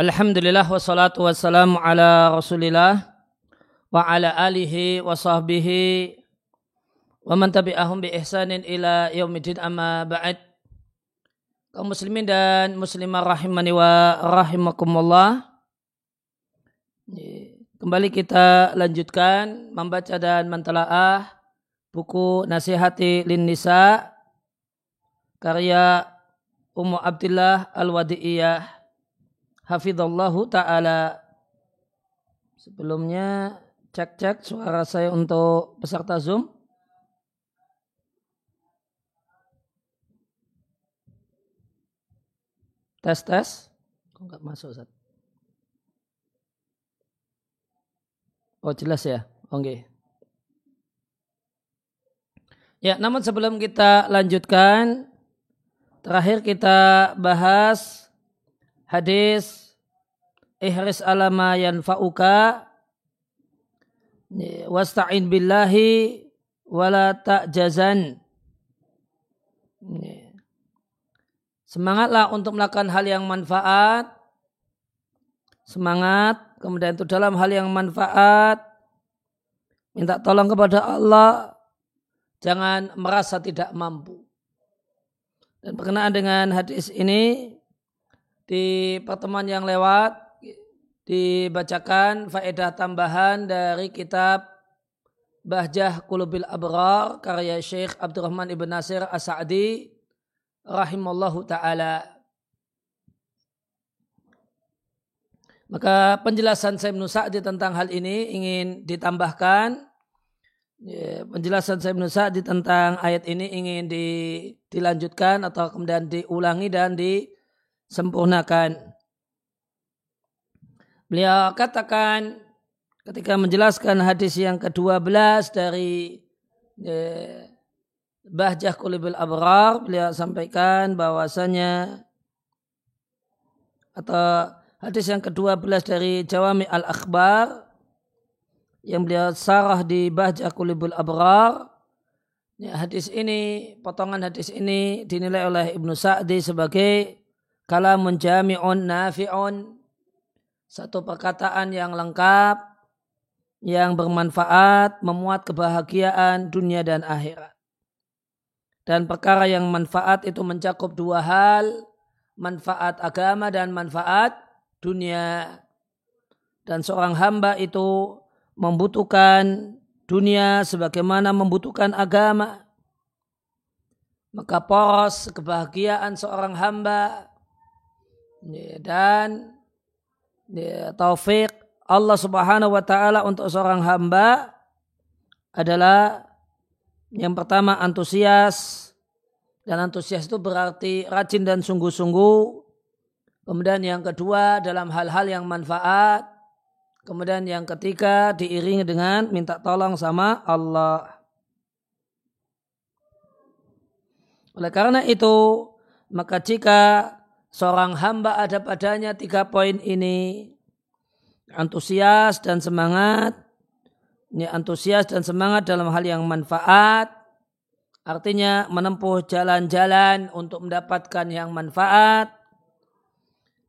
Alhamdulillah wassalatu wassalamu ala rasulillah wa ala alihi wa sahbihi wa man tabi'ahum bi ihsanin ila yaumidin amma ba'd. Kaum muslimin dan muslimah rahimani wa rahimakumullah. Kembali kita lanjutkan membaca dan mentelaah buku Nasihati Lin Nisa karya Ummu Abdullah Al-Wadi'iyah hafizallahu taala. Sebelumnya cek-cek suara saya untuk peserta Zoom. Tes tes. Kok nggak masuk Ustaz? Oh jelas ya. Oke. Okay. Ya, namun sebelum kita lanjutkan, terakhir kita bahas hadis. Ihris alama yanfa'uka. Wasta'in billahi wala ta'jazan. Semangatlah untuk melakukan hal yang manfaat. Semangat. Kemudian itu dalam hal yang manfaat minta tolong kepada Allah. Jangan merasa tidak mampu. Dan berkenaan dengan hadis ini di pertemuan yang lewat dibacakan faedah tambahan dari kitab Bahjah Kulubil Abrar karya Syekh Abdurrahman Ibn Nasir As-Sa'di rahimallahu taala. Maka penjelasan Syekh Sa'di tentang hal ini ingin ditambahkan ya, penjelasan Syekh Sa'di tentang ayat ini ingin di, dilanjutkan atau kemudian diulangi dan di sempurnakan. Beliau katakan ketika menjelaskan hadis yang ke-12 dari eh, Bahjah Kulibul Abrar, beliau sampaikan bahwasanya atau hadis yang ke-12 dari Jawami Al-Akhbar yang beliau sarah di Bahjah Kulibul Abrar ya, hadis ini, potongan hadis ini dinilai oleh Ibnu Sa'di sebagai kalamun jami'un nafi'un. Satu perkataan yang lengkap yang bermanfaat memuat kebahagiaan dunia dan akhirat. Dan perkara yang manfaat itu mencakup dua hal manfaat agama dan manfaat dunia. Dan seorang hamba itu membutuhkan dunia sebagaimana membutuhkan agama. Maka poros kebahagiaan seorang hamba dan taufik Allah Subhanahu wa taala untuk seorang hamba adalah yang pertama antusias dan antusias itu berarti rajin dan sungguh-sungguh. Kemudian yang kedua dalam hal-hal yang manfaat. Kemudian yang ketiga diiringi dengan minta tolong sama Allah. Oleh karena itu, maka jika seorang hamba ada padanya tiga poin ini. Antusias dan semangat. Ini antusias dan semangat dalam hal yang manfaat. Artinya menempuh jalan-jalan untuk mendapatkan yang manfaat.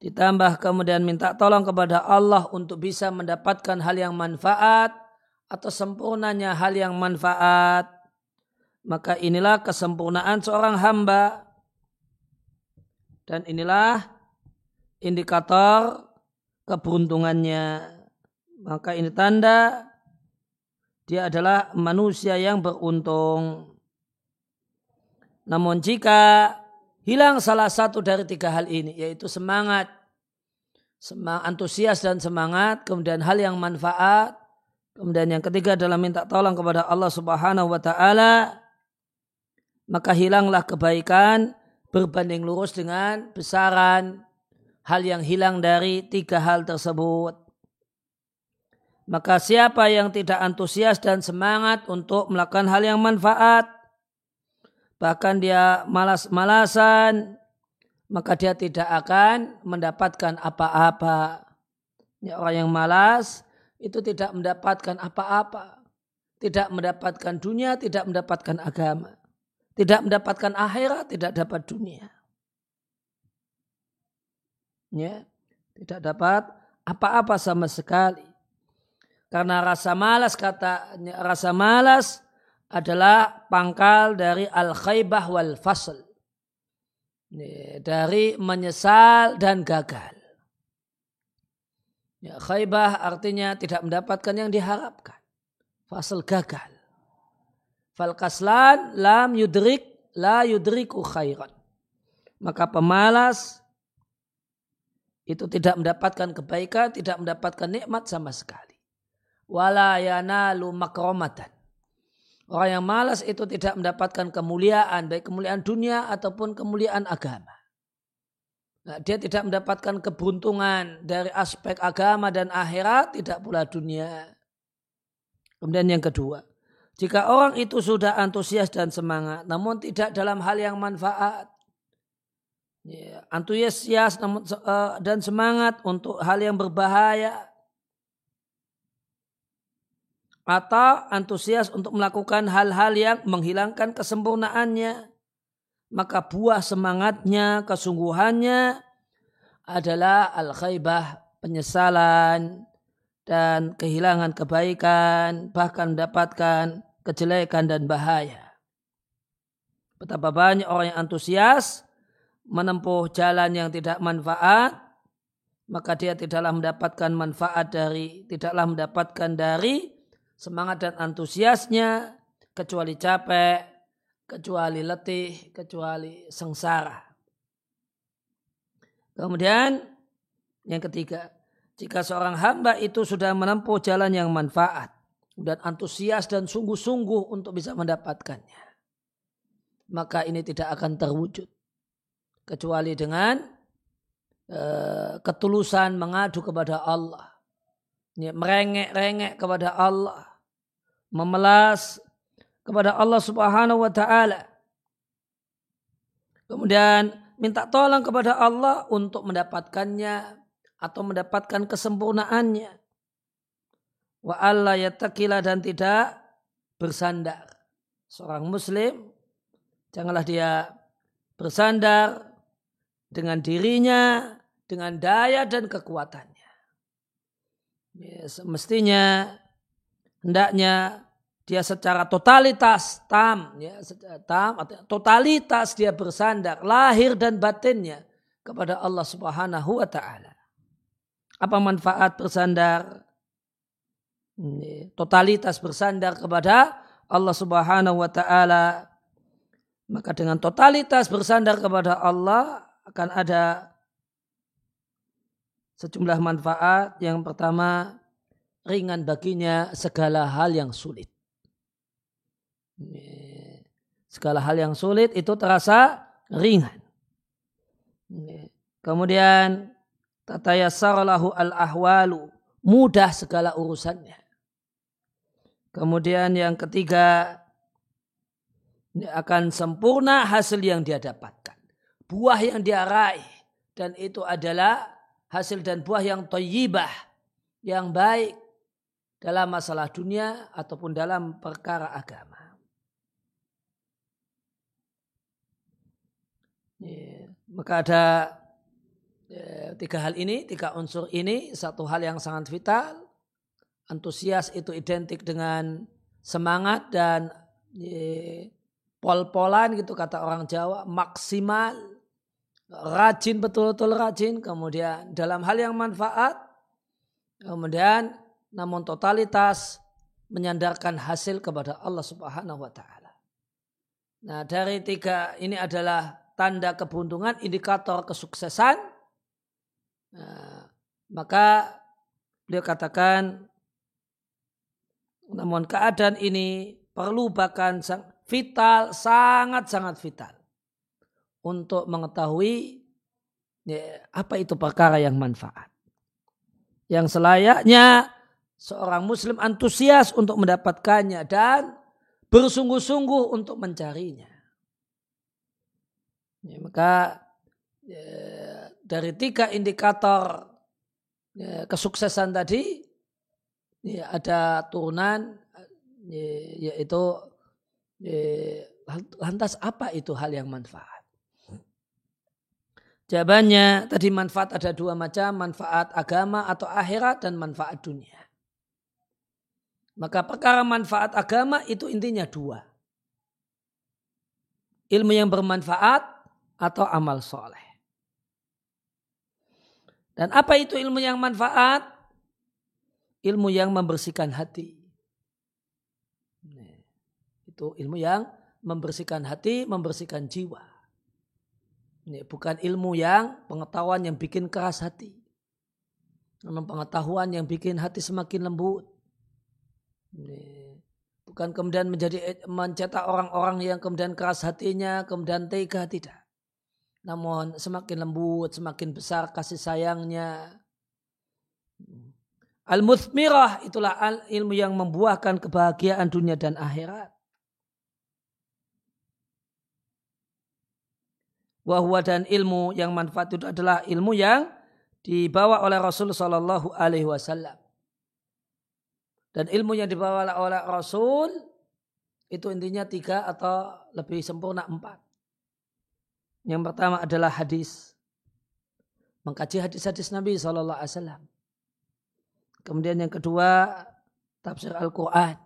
Ditambah kemudian minta tolong kepada Allah untuk bisa mendapatkan hal yang manfaat atau sempurnanya hal yang manfaat. Maka inilah kesempurnaan seorang hamba dan inilah indikator keberuntungannya. Maka ini tanda dia adalah manusia yang beruntung. Namun jika hilang salah satu dari tiga hal ini, yaitu semangat, semangat antusias dan semangat, kemudian hal yang manfaat, kemudian yang ketiga adalah minta tolong kepada Allah Subhanahu wa taala, maka hilanglah kebaikan berbanding lurus dengan besaran hal yang hilang dari tiga hal tersebut. Maka siapa yang tidak antusias dan semangat untuk melakukan hal yang manfaat, bahkan dia malas-malasan, maka dia tidak akan mendapatkan apa-apa. Ya, orang yang malas itu tidak mendapatkan apa-apa. Tidak mendapatkan dunia, tidak mendapatkan agama. Tidak mendapatkan akhirat, tidak dapat dunia. Ya. Tidak dapat apa-apa sama sekali. Karena rasa malas kata rasa malas adalah pangkal dari al khaybah wal fasl. Dari menyesal dan gagal. Ya, khaybah artinya tidak mendapatkan yang diharapkan. Fasl gagal. Fal kaslan lam yudrik la yudriku khairan. Maka pemalas itu tidak mendapatkan kebaikan, tidak mendapatkan nikmat sama sekali wala yanalu makromatan. Orang yang malas itu tidak mendapatkan kemuliaan, baik kemuliaan dunia ataupun kemuliaan agama. Nah, dia tidak mendapatkan keberuntungan dari aspek agama dan akhirat, tidak pula dunia. Kemudian yang kedua, jika orang itu sudah antusias dan semangat, namun tidak dalam hal yang manfaat, ya, antusias namun, uh, dan semangat untuk hal yang berbahaya, atau antusias untuk melakukan hal-hal yang menghilangkan kesempurnaannya, maka buah semangatnya, kesungguhannya adalah al-khaibah, penyesalan dan kehilangan kebaikan, bahkan mendapatkan kejelekan dan bahaya. Betapa banyak orang yang antusias menempuh jalan yang tidak manfaat, maka dia tidaklah mendapatkan manfaat dari, tidaklah mendapatkan dari semangat dan antusiasnya, kecuali capek, kecuali letih, kecuali sengsara. Kemudian yang ketiga, jika seorang hamba itu sudah menempuh jalan yang manfaat dan antusias dan sungguh-sungguh untuk bisa mendapatkannya, maka ini tidak akan terwujud kecuali dengan uh, ketulusan mengadu kepada Allah, merengek-rengek kepada Allah, memelas kepada Allah Subhanahu wa taala. Kemudian minta tolong kepada Allah untuk mendapatkannya atau mendapatkan kesempurnaannya. Wa yattaqila dan tidak bersandar. Seorang muslim janganlah dia bersandar dengan dirinya, dengan daya dan kekuatannya. Ya, semestinya hendaknya dia secara totalitas tam ya tam totalitas dia bersandar lahir dan batinnya kepada Allah Subhanahu wa taala. Apa manfaat bersandar? Totalitas bersandar kepada Allah Subhanahu wa taala. Maka dengan totalitas bersandar kepada Allah akan ada sejumlah manfaat. Yang pertama, ringan baginya segala hal yang sulit. Segala hal yang sulit itu terasa ringan. Kemudian tatayassaralahu al-ahwalu, mudah segala urusannya. Kemudian yang ketiga, akan sempurna hasil yang dia dapatkan. Buah yang dia raih. Dan itu adalah hasil dan buah yang toyibah, yang baik, dalam masalah dunia ataupun dalam perkara agama. Ya, maka ada ya, tiga hal ini, tiga unsur ini, satu hal yang sangat vital. Antusias itu identik dengan semangat dan ya, pol-polan gitu kata orang Jawa, maksimal, rajin betul-betul rajin, kemudian dalam hal yang manfaat, kemudian namun totalitas menyandarkan hasil kepada Allah Subhanahu wa taala. Nah, dari tiga ini adalah tanda keberuntungan, indikator kesuksesan. Nah, maka beliau katakan namun keadaan ini perlu bahkan vital, sangat-sangat vital untuk mengetahui ya, apa itu perkara yang manfaat. Yang selayaknya seorang muslim antusias untuk mendapatkannya dan bersungguh-sungguh untuk mencarinya. Ya, maka ya, dari tiga indikator ya, kesuksesan tadi ya, ada turunan ya, yaitu ya, lantas apa itu hal yang manfaat? Jawabannya tadi manfaat ada dua macam, manfaat agama atau akhirat dan manfaat dunia. Maka perkara manfaat agama itu intinya dua. Ilmu yang bermanfaat atau amal soleh. Dan apa itu ilmu yang manfaat? Ilmu yang membersihkan hati. Itu ilmu yang membersihkan hati, membersihkan jiwa. Ini bukan ilmu yang pengetahuan yang bikin keras hati. Namun pengetahuan yang bikin hati semakin lembut. Ini bukan kemudian menjadi mencetak orang-orang yang kemudian keras hatinya, kemudian tega tidak. Namun semakin lembut, semakin besar kasih sayangnya. Al-muthmirah itulah ilmu yang membuahkan kebahagiaan dunia dan akhirat. Wahwa dan ilmu yang manfaat itu adalah ilmu yang dibawa oleh Rasul Sallallahu Alaihi Wasallam. Dan ilmu yang dibawa oleh Rasul itu intinya tiga atau lebih sempurna empat. Yang pertama adalah hadis. Mengkaji hadis-hadis Nabi Sallallahu Alaihi Wasallam. Kemudian yang kedua tafsir Al-Quran.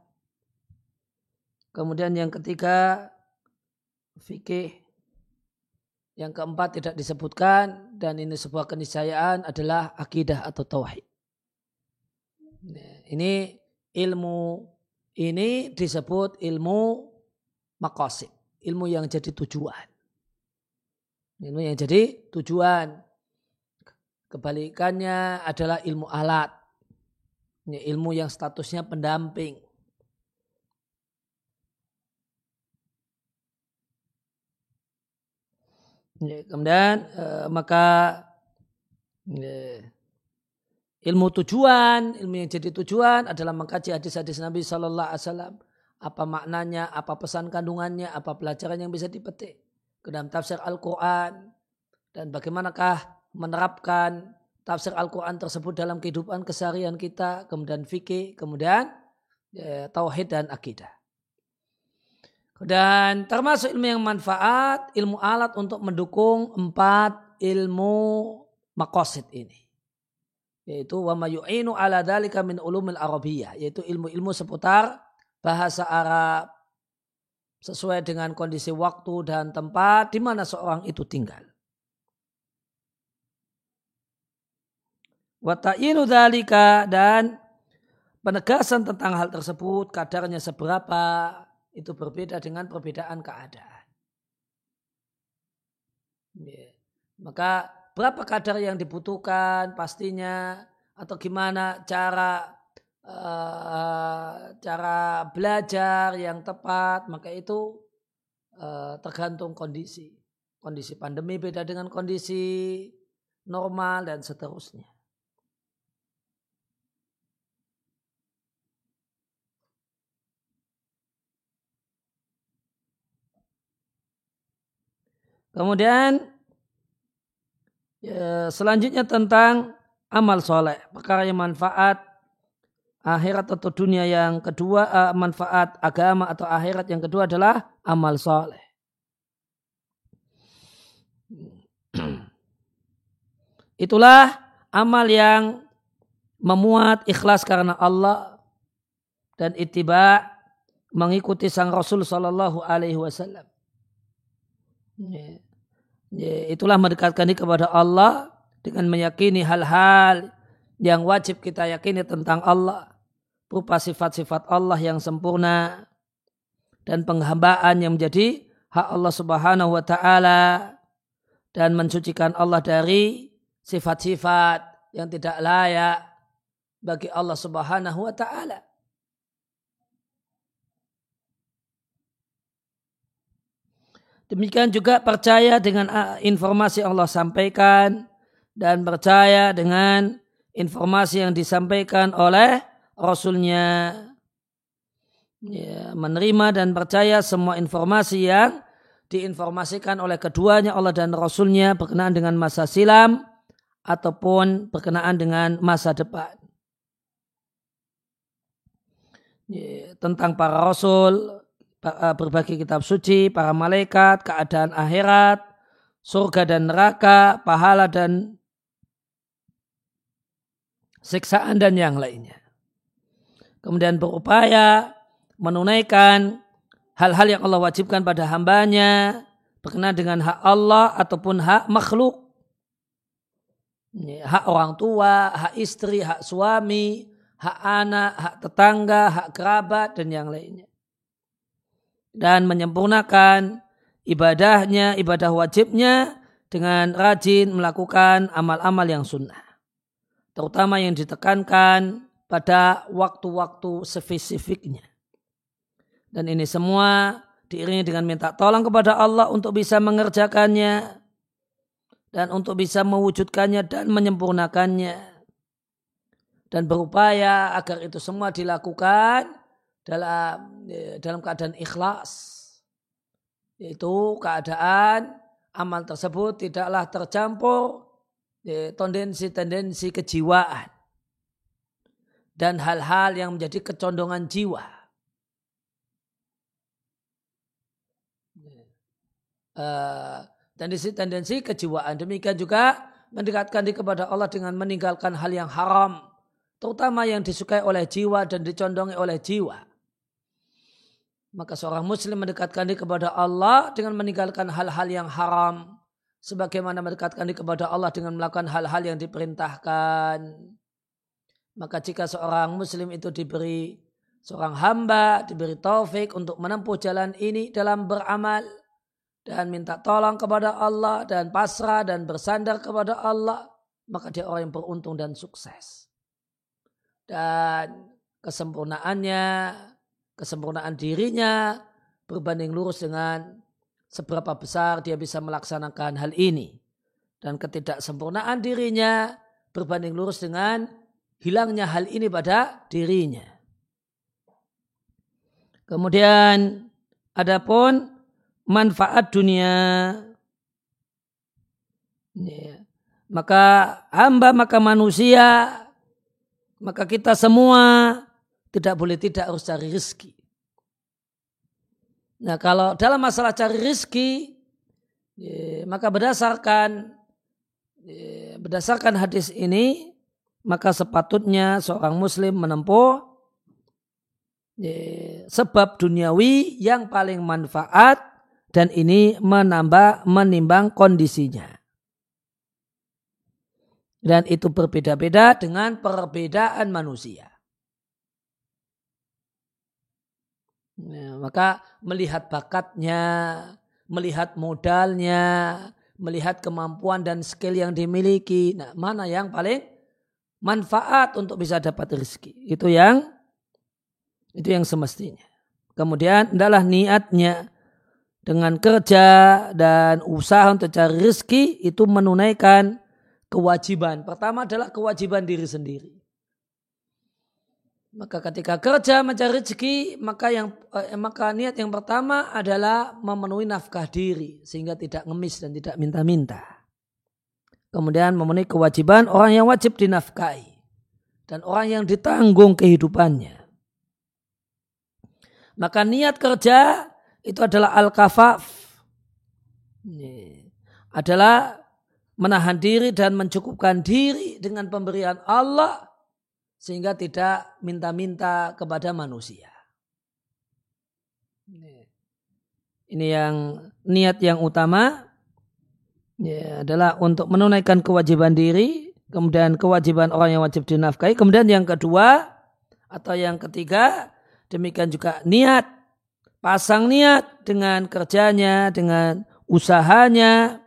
Kemudian yang ketiga fikih yang keempat tidak disebutkan dan ini sebuah keniscayaan adalah akidah atau tauhid. Ini ilmu ini disebut ilmu makosid, ilmu yang jadi tujuan. Ilmu yang jadi tujuan. Kebalikannya adalah ilmu alat. Ini ilmu yang statusnya pendamping. Ya, kemudian uh, maka ilmu tujuan, ilmu yang jadi tujuan adalah mengkaji hadis-hadis Nabi Shallallahu Alaihi Wasallam. Apa maknanya, apa pesan kandungannya, apa pelajaran yang bisa dipetik ke dalam tafsir Al-Quran dan bagaimanakah menerapkan tafsir Al-Quran tersebut dalam kehidupan keseharian kita, kemudian fikih, kemudian ya, tauhid dan akidah. Dan termasuk ilmu yang manfaat, ilmu alat untuk mendukung empat ilmu makosid ini. Yaitu wa mayu'inu ala dalika min ulumil arabiyah. Yaitu ilmu-ilmu seputar bahasa Arab sesuai dengan kondisi waktu dan tempat di mana seorang itu tinggal. Wata'inu dalika dan penegasan tentang hal tersebut kadarnya seberapa itu berbeda dengan perbedaan keadaan. Ya. Maka berapa kadar yang dibutuhkan pastinya atau gimana cara uh, cara belajar yang tepat maka itu uh, tergantung kondisi. Kondisi pandemi beda dengan kondisi normal dan seterusnya. Kemudian ya, selanjutnya tentang amal soleh, perkara yang manfaat akhirat atau dunia yang kedua, uh, manfaat agama atau akhirat yang kedua adalah amal soleh. Itulah amal yang memuat ikhlas karena Allah dan itiba mengikuti sang Rasul Sallallahu Alaihi Wasallam. Ya. Ya, itulah mendekatkan diri kepada Allah dengan meyakini hal-hal yang wajib kita yakini tentang Allah berupa sifat-sifat Allah yang sempurna dan penghambaan yang menjadi hak Allah Subhanahu wa taala dan mensucikan Allah dari sifat-sifat yang tidak layak bagi Allah Subhanahu wa taala. Demikian juga percaya dengan ah, informasi Allah sampaikan dan percaya dengan informasi yang disampaikan oleh Rasulnya. Ya, menerima dan percaya semua informasi yang diinformasikan oleh keduanya Allah dan Rasulnya berkenaan dengan masa silam ataupun berkenaan dengan masa depan. Ya, tentang para Rasul, berbagai kitab suci, para malaikat, keadaan akhirat, surga dan neraka, pahala dan siksaan dan yang lainnya. Kemudian berupaya menunaikan hal-hal yang Allah wajibkan pada hambanya berkenaan dengan hak Allah ataupun hak makhluk. Hak orang tua, hak istri, hak suami, hak anak, hak tetangga, hak kerabat, dan yang lainnya. Dan menyempurnakan ibadahnya, ibadah wajibnya dengan rajin melakukan amal-amal yang sunnah. Terutama yang ditekankan pada waktu-waktu spesifiknya. Dan ini semua diiringi dengan minta tolong kepada Allah untuk bisa mengerjakannya dan untuk bisa mewujudkannya dan menyempurnakannya dan berupaya agar itu semua dilakukan dalam eh, dalam keadaan ikhlas yaitu keadaan amal tersebut tidaklah tercampur eh, tendensi-tendensi kejiwaan dan hal-hal yang menjadi kecondongan jiwa tendensi-tendensi kejiwaan. Demikian juga mendekatkan diri kepada Allah dengan meninggalkan hal yang haram, terutama yang disukai oleh jiwa dan dicondongi oleh jiwa. Maka seorang muslim mendekatkan diri kepada Allah dengan meninggalkan hal-hal yang haram, sebagaimana mendekatkan diri kepada Allah dengan melakukan hal-hal yang diperintahkan. Maka jika seorang muslim itu diberi seorang hamba, diberi taufik untuk menempuh jalan ini dalam beramal, dan minta tolong kepada Allah dan pasrah dan bersandar kepada Allah, maka dia orang yang beruntung dan sukses. Dan kesempurnaannya, kesempurnaan dirinya berbanding lurus dengan seberapa besar dia bisa melaksanakan hal ini. Dan ketidaksempurnaan dirinya berbanding lurus dengan hilangnya hal ini pada dirinya. Kemudian adapun manfaat dunia. Ya. Maka hamba, maka manusia, maka kita semua tidak boleh tidak harus cari rezeki. Nah kalau dalam masalah cari rezeki, ya, maka berdasarkan ya, berdasarkan hadis ini, maka sepatutnya seorang muslim menempuh ya, sebab duniawi yang paling manfaat dan ini menambah menimbang kondisinya. Dan itu berbeda-beda dengan perbedaan manusia. Ya, maka melihat bakatnya, melihat modalnya, melihat kemampuan dan skill yang dimiliki. Nah, mana yang paling manfaat untuk bisa dapat rezeki? Itu yang itu yang semestinya. Kemudian adalah niatnya dengan kerja dan usaha untuk cari rezeki itu menunaikan kewajiban. Pertama adalah kewajiban diri sendiri. Maka ketika kerja mencari rezeki, maka yang eh, maka niat yang pertama adalah memenuhi nafkah diri sehingga tidak ngemis dan tidak minta-minta. Kemudian memenuhi kewajiban orang yang wajib dinafkahi dan orang yang ditanggung kehidupannya. Maka niat kerja itu adalah al-kafaf. Adalah menahan diri dan mencukupkan diri dengan pemberian Allah sehingga tidak minta-minta kepada manusia. Ini yang niat yang utama. Ya, adalah untuk menunaikan kewajiban diri, kemudian kewajiban orang yang wajib dinafkahi, kemudian yang kedua atau yang ketiga demikian juga niat. Pasang niat dengan kerjanya, dengan usahanya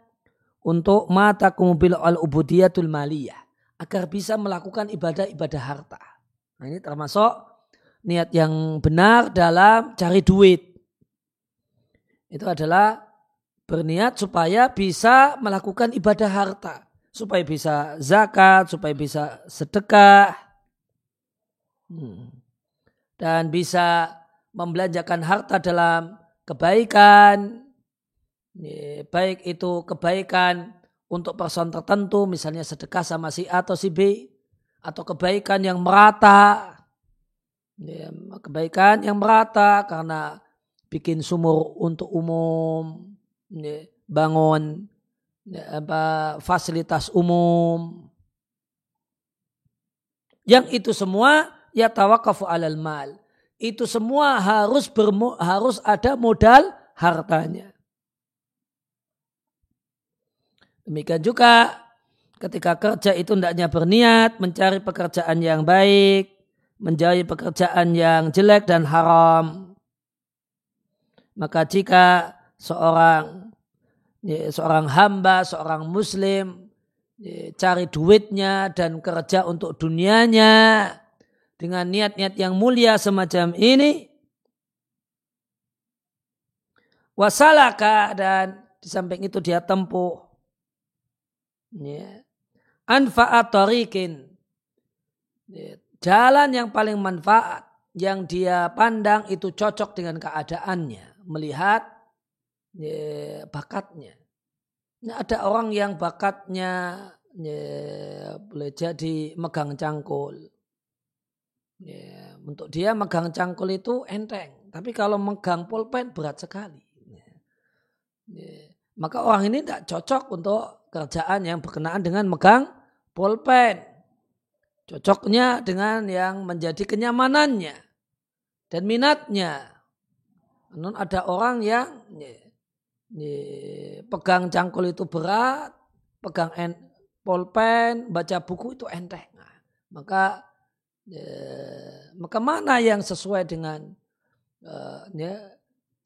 untuk mata kemobil al-ubudiyatul maliyah agar bisa melakukan ibadah-ibadah harta. Nah, ini termasuk niat yang benar dalam cari duit. Itu adalah berniat supaya bisa melakukan ibadah harta, supaya bisa zakat, supaya bisa sedekah, hmm. dan bisa membelanjakan harta dalam kebaikan, baik itu kebaikan untuk person tertentu, misalnya sedekah sama si A atau si B, atau kebaikan yang merata, kebaikan yang merata karena bikin sumur untuk umum, bangun ya, apa, fasilitas umum. Yang itu semua ya tawakafu alal mal. Itu semua harus bermo, harus ada modal hartanya. Demikian juga ketika kerja itu hendaknya berniat mencari pekerjaan yang baik, menjauhi pekerjaan yang jelek dan haram. Maka jika seorang seorang hamba, seorang muslim cari duitnya dan kerja untuk dunianya dengan niat-niat yang mulia semacam ini wasalaka dan di samping itu dia tempuh ya, anfa'at tarikin ya, jalan yang paling manfaat yang dia pandang itu cocok dengan keadaannya melihat ya, bakatnya. Nah, ada orang yang bakatnya ya, boleh jadi megang cangkul. Ya, untuk dia megang cangkul itu enteng. Tapi kalau megang pulpen berat sekali. Maka orang ini tidak cocok untuk kerjaan yang berkenaan dengan megang pulpen. Cocoknya dengan yang menjadi kenyamanannya dan minatnya. Namun ada orang yang ya, pegang cangkul itu berat, pegang en, polpen, baca buku itu enteng. Nah, maka ya, maka mana yang sesuai dengan uh,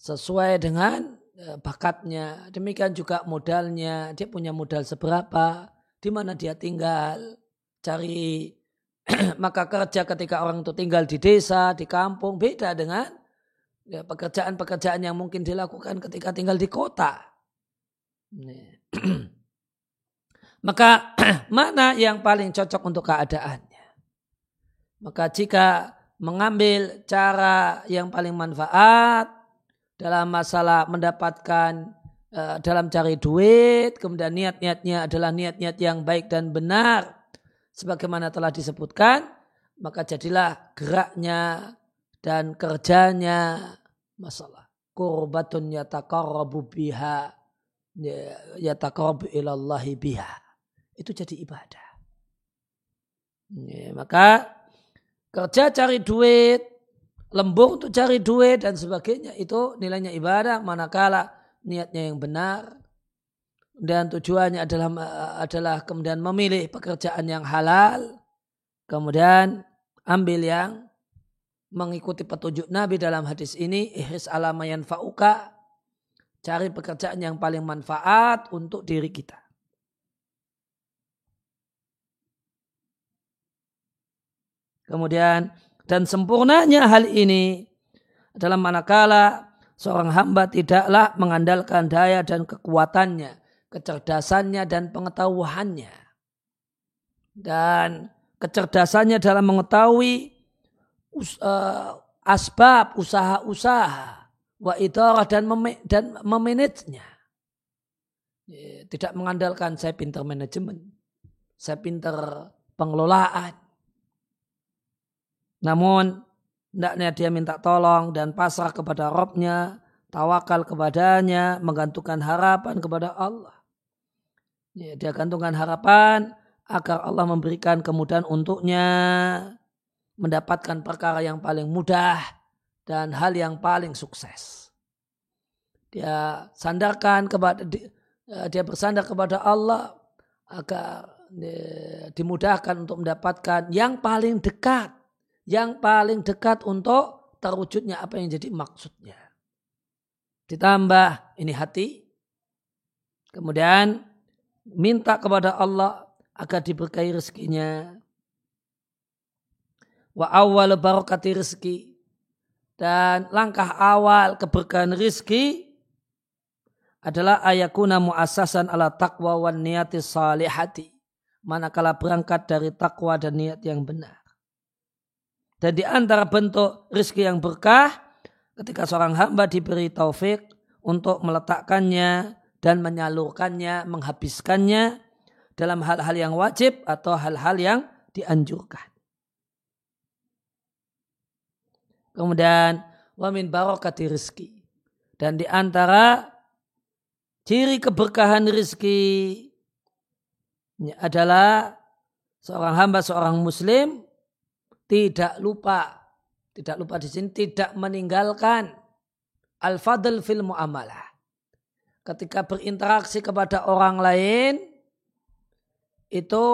sesuai dengan bakatnya. Demikian juga modalnya, dia punya modal seberapa, di mana dia tinggal, cari maka kerja ketika orang itu tinggal di desa, di kampung beda dengan ya, pekerjaan-pekerjaan yang mungkin dilakukan ketika tinggal di kota. Maka mana yang paling cocok untuk keadaannya? Maka jika mengambil cara yang paling manfaat dalam masalah mendapatkan uh, dalam cari duit, kemudian niat-niatnya adalah niat-niat yang baik dan benar, sebagaimana telah disebutkan, maka jadilah geraknya dan kerjanya masalah kurbatun yataqarrabu biha ya, yataqarrabu ilallahi biha. Itu jadi ibadah. Ya, maka kerja cari duit lembur untuk cari duit dan sebagainya itu nilainya ibadah manakala niatnya yang benar dan tujuannya adalah adalah kemudian memilih pekerjaan yang halal kemudian ambil yang mengikuti petunjuk Nabi dalam hadis ini ihris alama fauka cari pekerjaan yang paling manfaat untuk diri kita. Kemudian dan sempurnanya hal ini dalam manakala seorang hamba tidaklah mengandalkan daya dan kekuatannya, kecerdasannya dan pengetahuannya. Dan kecerdasannya dalam mengetahui uh, asbab usaha-usaha wa idarah dan mem dan memanagenya. Tidak mengandalkan saya pintar manajemen, saya pintar pengelolaan. Namun, hendaknya dia minta tolong dan pasrah kepada Robnya, tawakal kepadanya, menggantungkan harapan kepada Allah. dia gantungkan harapan agar Allah memberikan kemudahan untuknya mendapatkan perkara yang paling mudah dan hal yang paling sukses. Dia sandarkan kepada eh, dia bersandar kepada Allah agar eh, dimudahkan untuk mendapatkan yang paling dekat, yang paling dekat untuk terwujudnya apa yang jadi maksudnya. Ditambah ini hati, kemudian minta kepada Allah agar diberkahi rezekinya, wa awal barakati rizki dan langkah awal keberkahan rizki adalah ayakuna muasasan ala taqwa wan niyati salihati. Manakala berangkat dari takwa dan niat yang benar dan di antara bentuk rizki yang berkah ketika seorang hamba diberi taufik untuk meletakkannya dan menyalurkannya, menghabiskannya dalam hal-hal yang wajib atau hal-hal yang dianjurkan. Kemudian wamin barokati rizki. Dan di antara ciri keberkahan rizki adalah seorang hamba, seorang muslim tidak lupa, tidak lupa di sini, tidak meninggalkan al-fadl fil muamalah. Ketika berinteraksi kepada orang lain, itu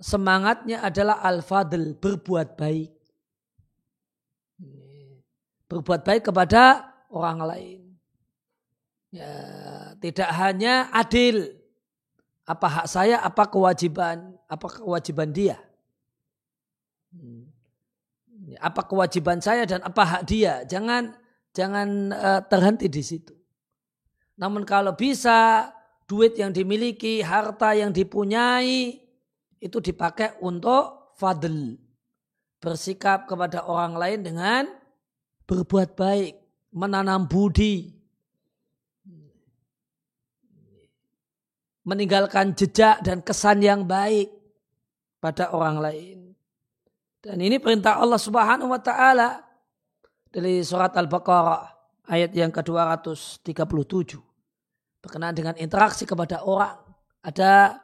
semangatnya adalah al-fadl, berbuat baik. Berbuat baik kepada orang lain. Ya, tidak hanya adil, apa hak saya, apa kewajiban, apa kewajiban dia. Apa kewajiban saya dan apa hak dia. Jangan jangan uh, terhenti di situ. Namun kalau bisa duit yang dimiliki, harta yang dipunyai itu dipakai untuk fadl. Bersikap kepada orang lain dengan berbuat baik, menanam budi, meninggalkan jejak dan kesan yang baik pada orang lain. Dan ini perintah Allah Subhanahu wa taala dari surat Al-Baqarah ayat yang ke-237 berkenaan dengan interaksi kepada orang. Ada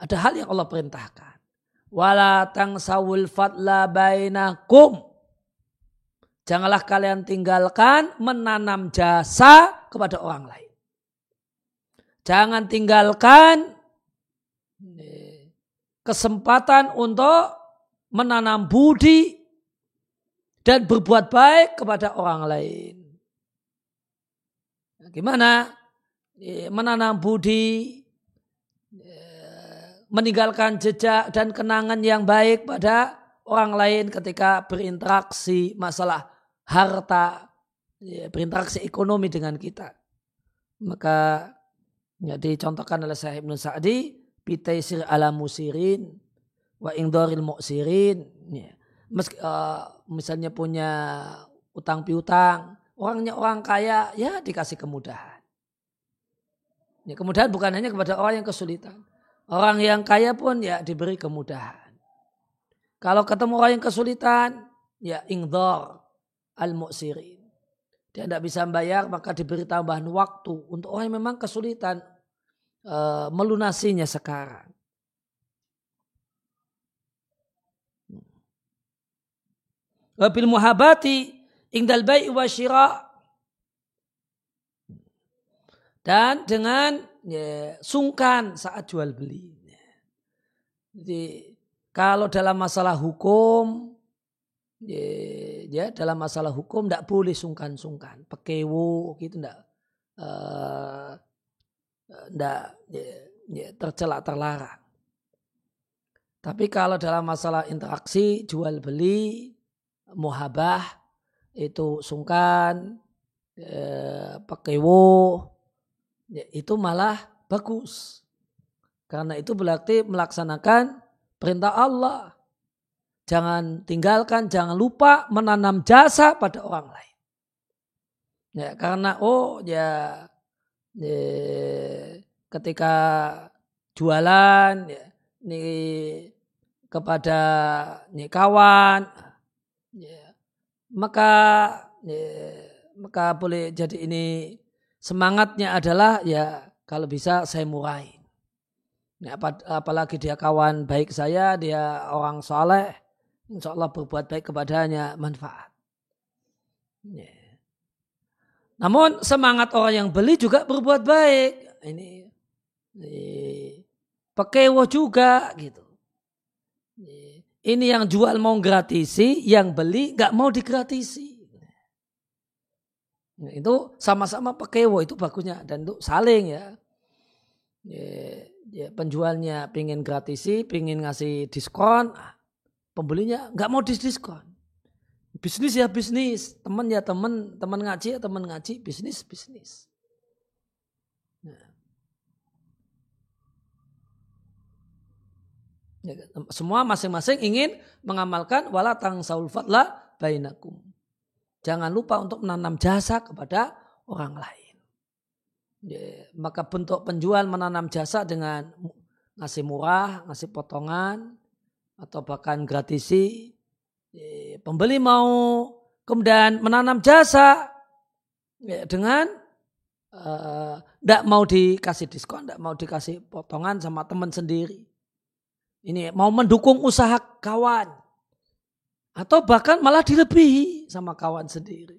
ada hal yang Allah perintahkan. Wala tangsawul fadla bainakum. Janganlah kalian tinggalkan menanam jasa kepada orang lain. Jangan tinggalkan kesempatan untuk menanam budi dan berbuat baik kepada orang lain. Gimana? Menanam budi, meninggalkan jejak dan kenangan yang baik pada orang lain ketika berinteraksi masalah harta, berinteraksi ekonomi dengan kita. Maka Ya, dicontohkan oleh Syekh Ibn Sa'di, bitaisir ala musirin, wa ingdoril mu'sirin. Ya. Meski, uh, misalnya punya utang piutang, orangnya orang kaya, ya dikasih kemudahan. Ya, kemudahan bukan hanya kepada orang yang kesulitan. Orang yang kaya pun ya diberi kemudahan. Kalau ketemu orang yang kesulitan, ya ingdor al-mu'sirin dia tidak bisa membayar maka diberi tambahan waktu untuk orang yang memang kesulitan e, melunasinya sekarang. Wabil muhabati ingdal bayi wa syira dan dengan ya, sungkan saat jual beli. Jadi kalau dalam masalah hukum ya dalam masalah hukum tidak boleh sungkan-sungkan, pekewo gitu tidak uh, tidak ya, ya, tercela terlarang. Tapi kalau dalam masalah interaksi jual beli muhabah itu sungkan eh, pekewo ya, itu malah bagus karena itu berarti melaksanakan perintah Allah Jangan tinggalkan, jangan lupa menanam jasa pada orang lain. Ya, karena oh ya, ya ketika jualan ya, ini kepada ini kawan ya, maka ya, maka boleh jadi ini semangatnya adalah ya kalau bisa saya murahin. Ya, apalagi dia kawan baik saya, dia orang soleh, Insya Allah berbuat baik kepadanya manfaat. Ya. Namun semangat orang yang beli juga berbuat baik. Ini, ini pekewo juga gitu. Ini yang jual mau gratisi, yang beli nggak mau digratisi. Nah, itu sama-sama pekewo itu bagusnya dan itu saling ya. ya, ya penjualnya pingin gratisi, pingin ngasih diskon, pembelinya nggak mau diskon. Bisnis ya bisnis, teman ya teman, teman ngaji ya teman ngaji, bisnis bisnis. Nah. Ya, semua masing-masing ingin mengamalkan wala tang saul fadla bainakum. Jangan lupa untuk menanam jasa kepada orang lain. Ya, maka bentuk penjual menanam jasa dengan ngasih murah, ngasih potongan, atau bahkan gratisi pembeli mau kemudian menanam jasa ya, dengan tidak uh, mau dikasih diskon, tidak mau dikasih potongan sama teman sendiri. Ini mau mendukung usaha kawan. Atau bahkan malah dilebihi sama kawan sendiri.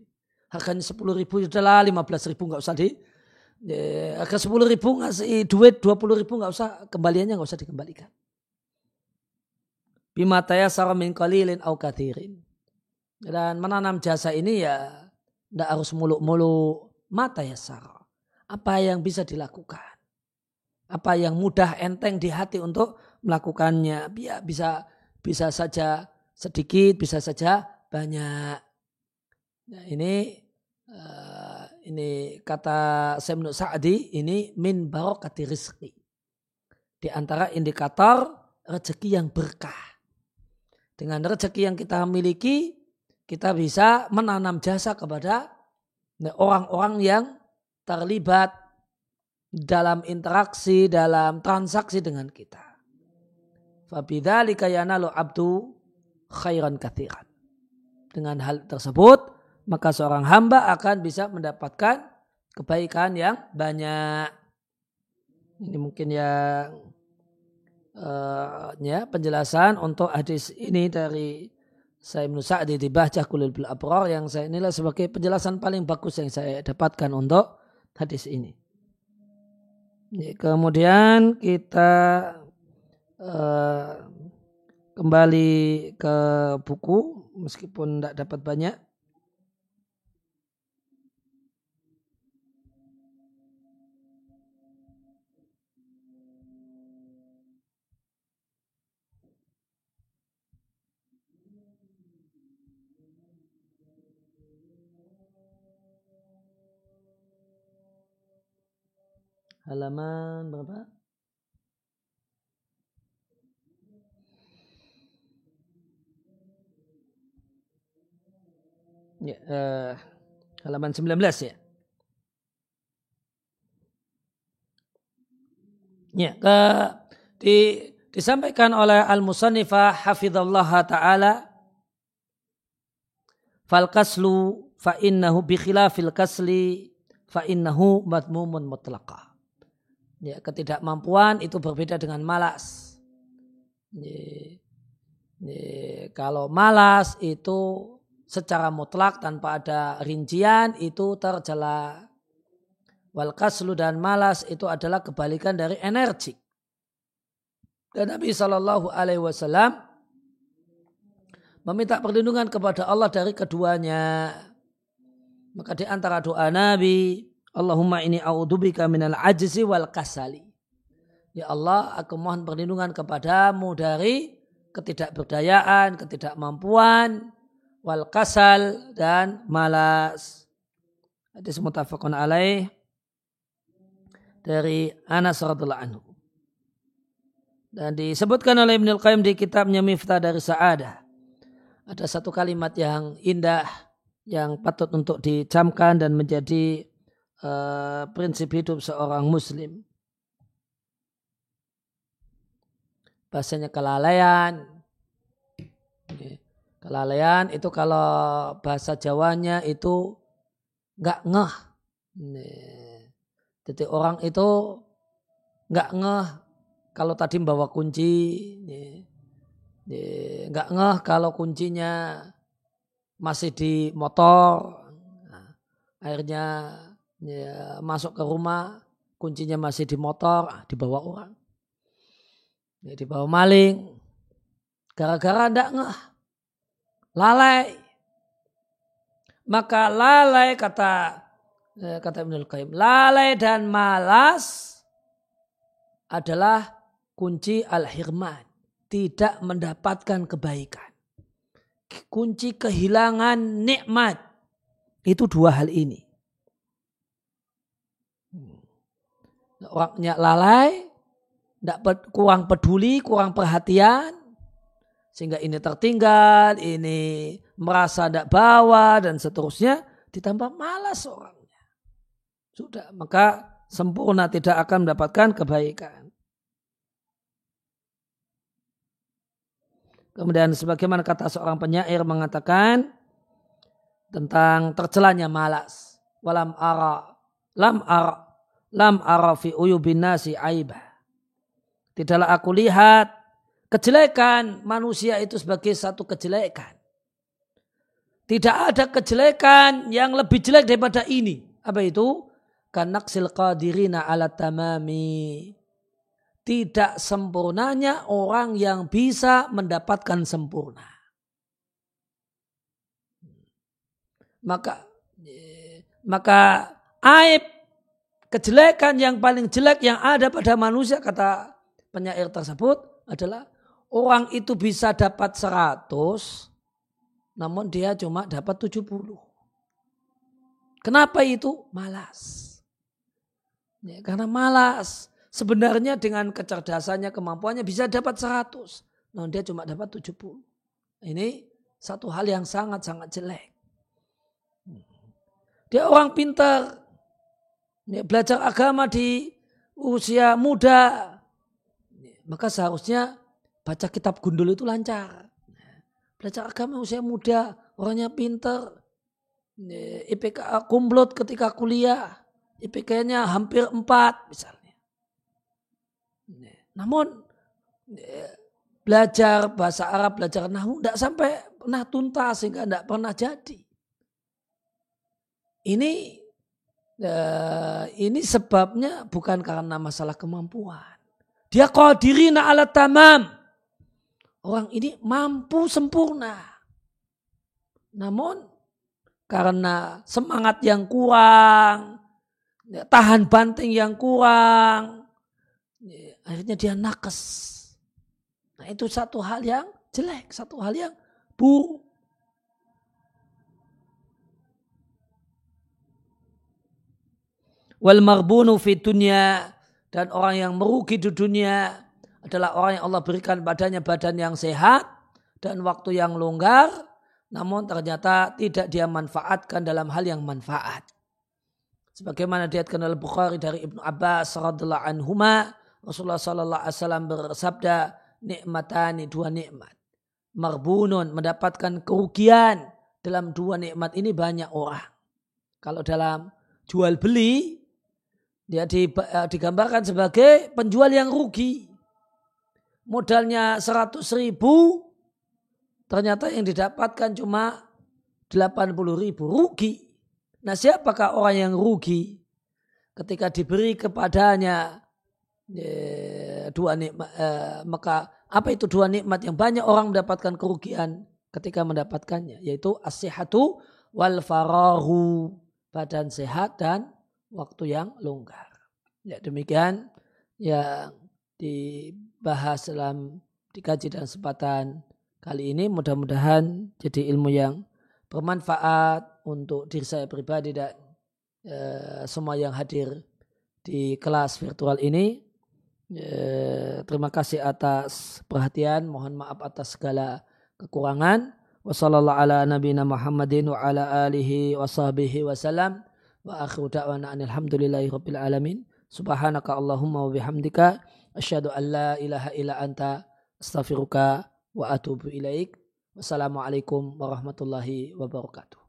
Harganya 10 ribu, udahlah 15 ribu nggak usah di, ya, harga 10 ribu ngasih duit 20 ribu nggak usah, kembaliannya nggak usah dikembalikan. Bimataya saramin kalilin au kathirin. Dan menanam jasa ini ya tidak harus muluk-muluk mata ya. Apa yang bisa dilakukan? Apa yang mudah enteng di hati untuk melakukannya? Biar bisa bisa saja sedikit, bisa saja banyak. Nah, ini uh, ini kata Semnu Sa'di ini min barokati rizki. Di antara indikator rezeki yang berkah. Dengan rezeki yang kita miliki, kita bisa menanam jasa kepada orang-orang yang terlibat dalam interaksi, dalam transaksi dengan kita. Fabidzalika yanalu abdu khairan kathiran. Dengan hal tersebut, maka seorang hamba akan bisa mendapatkan kebaikan yang banyak. Ini mungkin yang uh, ya penjelasan untuk hadis ini dari saya Ibnu Sa'di di Bahjah Kulil Bil Abrar yang saya nilai sebagai penjelasan paling bagus yang saya dapatkan untuk hadis ini. Kemudian kita uh, kembali ke buku meskipun tidak dapat banyak. halaman berapa? Ya, uh, halaman 19 ya. Ya, ke, di, disampaikan oleh Al-Musannifah hafizallah taala fal kaslu fa innahu bi khilafil kasli fa innahu madmumun mutlaqah. Ya, ketidakmampuan itu berbeda dengan malas. Ya, ya, kalau malas itu secara mutlak tanpa ada rincian itu tercela. Wal kaslu dan malas itu adalah kebalikan dari energi. Dan Nabi Shallallahu Alaihi Wasallam meminta perlindungan kepada Allah dari keduanya. Maka di antara doa Nabi, Allahumma ini a'udzubika minal ajzi wal kasali. Ya Allah, aku mohon perlindungan kepadamu dari ketidakberdayaan, ketidakmampuan, wal kasal dan malas. Hadis mutafakun alaih dari Anas radhiallahu anhu. Dan disebutkan oleh Ibnul Qayyim di kitabnya Miftah dari Sa'adah. Ada satu kalimat yang indah yang patut untuk dicamkan dan menjadi uh, prinsip hidup seorang muslim. Bahasanya kelalaian. Kelalaian itu kalau bahasa Jawanya itu nggak ngeh. Jadi orang itu nggak ngeh kalau tadi bawa kunci. Nggak ngeh kalau kuncinya masih di motor. Nah, akhirnya ya, masuk ke rumah kuncinya masih di motor ah, dibawa orang ya, dibawa maling gara-gara ndak ngeh lalai. Maka lalai kata ya, kata Ibnul Qayyim lalai dan malas adalah kunci al-hirman tidak mendapatkan kebaikan. Kunci kehilangan nikmat itu dua hal ini. Orangnya lalai, tidak kurang peduli, kurang perhatian, sehingga ini tertinggal, ini merasa tidak bawa dan seterusnya, ditambah malas orangnya. Sudah, maka sempurna tidak akan mendapatkan kebaikan. Kemudian sebagaimana kata seorang penyair mengatakan tentang tercelanya malas. Walam ara lam ar lam ara fi uyubin nasi aibah. Tidaklah aku lihat kejelekan manusia itu sebagai satu kejelekan. Tidak ada kejelekan yang lebih jelek daripada ini. Apa itu? Kanaksil qadirina ala tamami. Tidak sempurnanya orang yang bisa mendapatkan sempurna. Maka maka aib kejelekan yang paling jelek yang ada pada manusia kata penyair tersebut adalah orang itu bisa dapat 100 namun dia cuma dapat 70. Kenapa itu? Malas. Ya, karena malas. Sebenarnya dengan kecerdasannya, kemampuannya bisa dapat 100. Namun dia cuma dapat 70. Ini satu hal yang sangat-sangat jelek. Dia orang pintar, ya, belajar agama di usia muda, maka seharusnya baca kitab gundul itu lancar. Belajar agama usia muda, orangnya pinter, IPK kumlot ketika kuliah, IPK-nya hampir empat misalnya. Namun belajar bahasa Arab, belajar nahu tidak sampai pernah tuntas sehingga tidak pernah jadi. Ini Uh, ini sebabnya bukan karena masalah kemampuan. Dia qadirina ala tamam. Orang ini mampu sempurna. Namun karena semangat yang kurang, tahan banting yang kurang, ya, akhirnya dia nakes. Nah itu satu hal yang jelek, satu hal yang buruk. wal marbunu fi dunya dan orang yang merugi di dunia adalah orang yang Allah berikan badannya badan yang sehat dan waktu yang longgar namun ternyata tidak dia manfaatkan dalam hal yang manfaat. Sebagaimana diatkan oleh Bukhari dari Ibnu Abbas radhiallahu anhuma Rasulullah sallallahu alaihi wasallam bersabda nikmatani dua nikmat. Marbunun mendapatkan kerugian dalam dua nikmat ini banyak orang. Kalau dalam jual beli dia eh, digambarkan sebagai penjual yang rugi. Modalnya 100 ribu, ternyata yang didapatkan cuma 80 ribu. Rugi. Nah siapakah orang yang rugi? Ketika diberi kepadanya ya, dua nikmat, eh, maka apa itu dua nikmat yang banyak orang mendapatkan kerugian ketika mendapatkannya yaitu as-sihatu wal farahu badan sehat dan waktu yang longgar. Ya demikian yang dibahas dalam dikaji dan kesempatan kali ini mudah-mudahan jadi ilmu yang bermanfaat untuk diri saya pribadi dan e, semua yang hadir di kelas virtual ini. E, terima kasih atas perhatian, mohon maaf atas segala kekurangan. Wassalamualaikum warahmatullahi wabarakatuh. Alamin. Subhanaka Allahumma wa bihamdika. Asyhadu an la ilaha illa anta astaghfiruka wa atubu ilaik. Wassalamualaikum warahmatullahi wabarakatuh.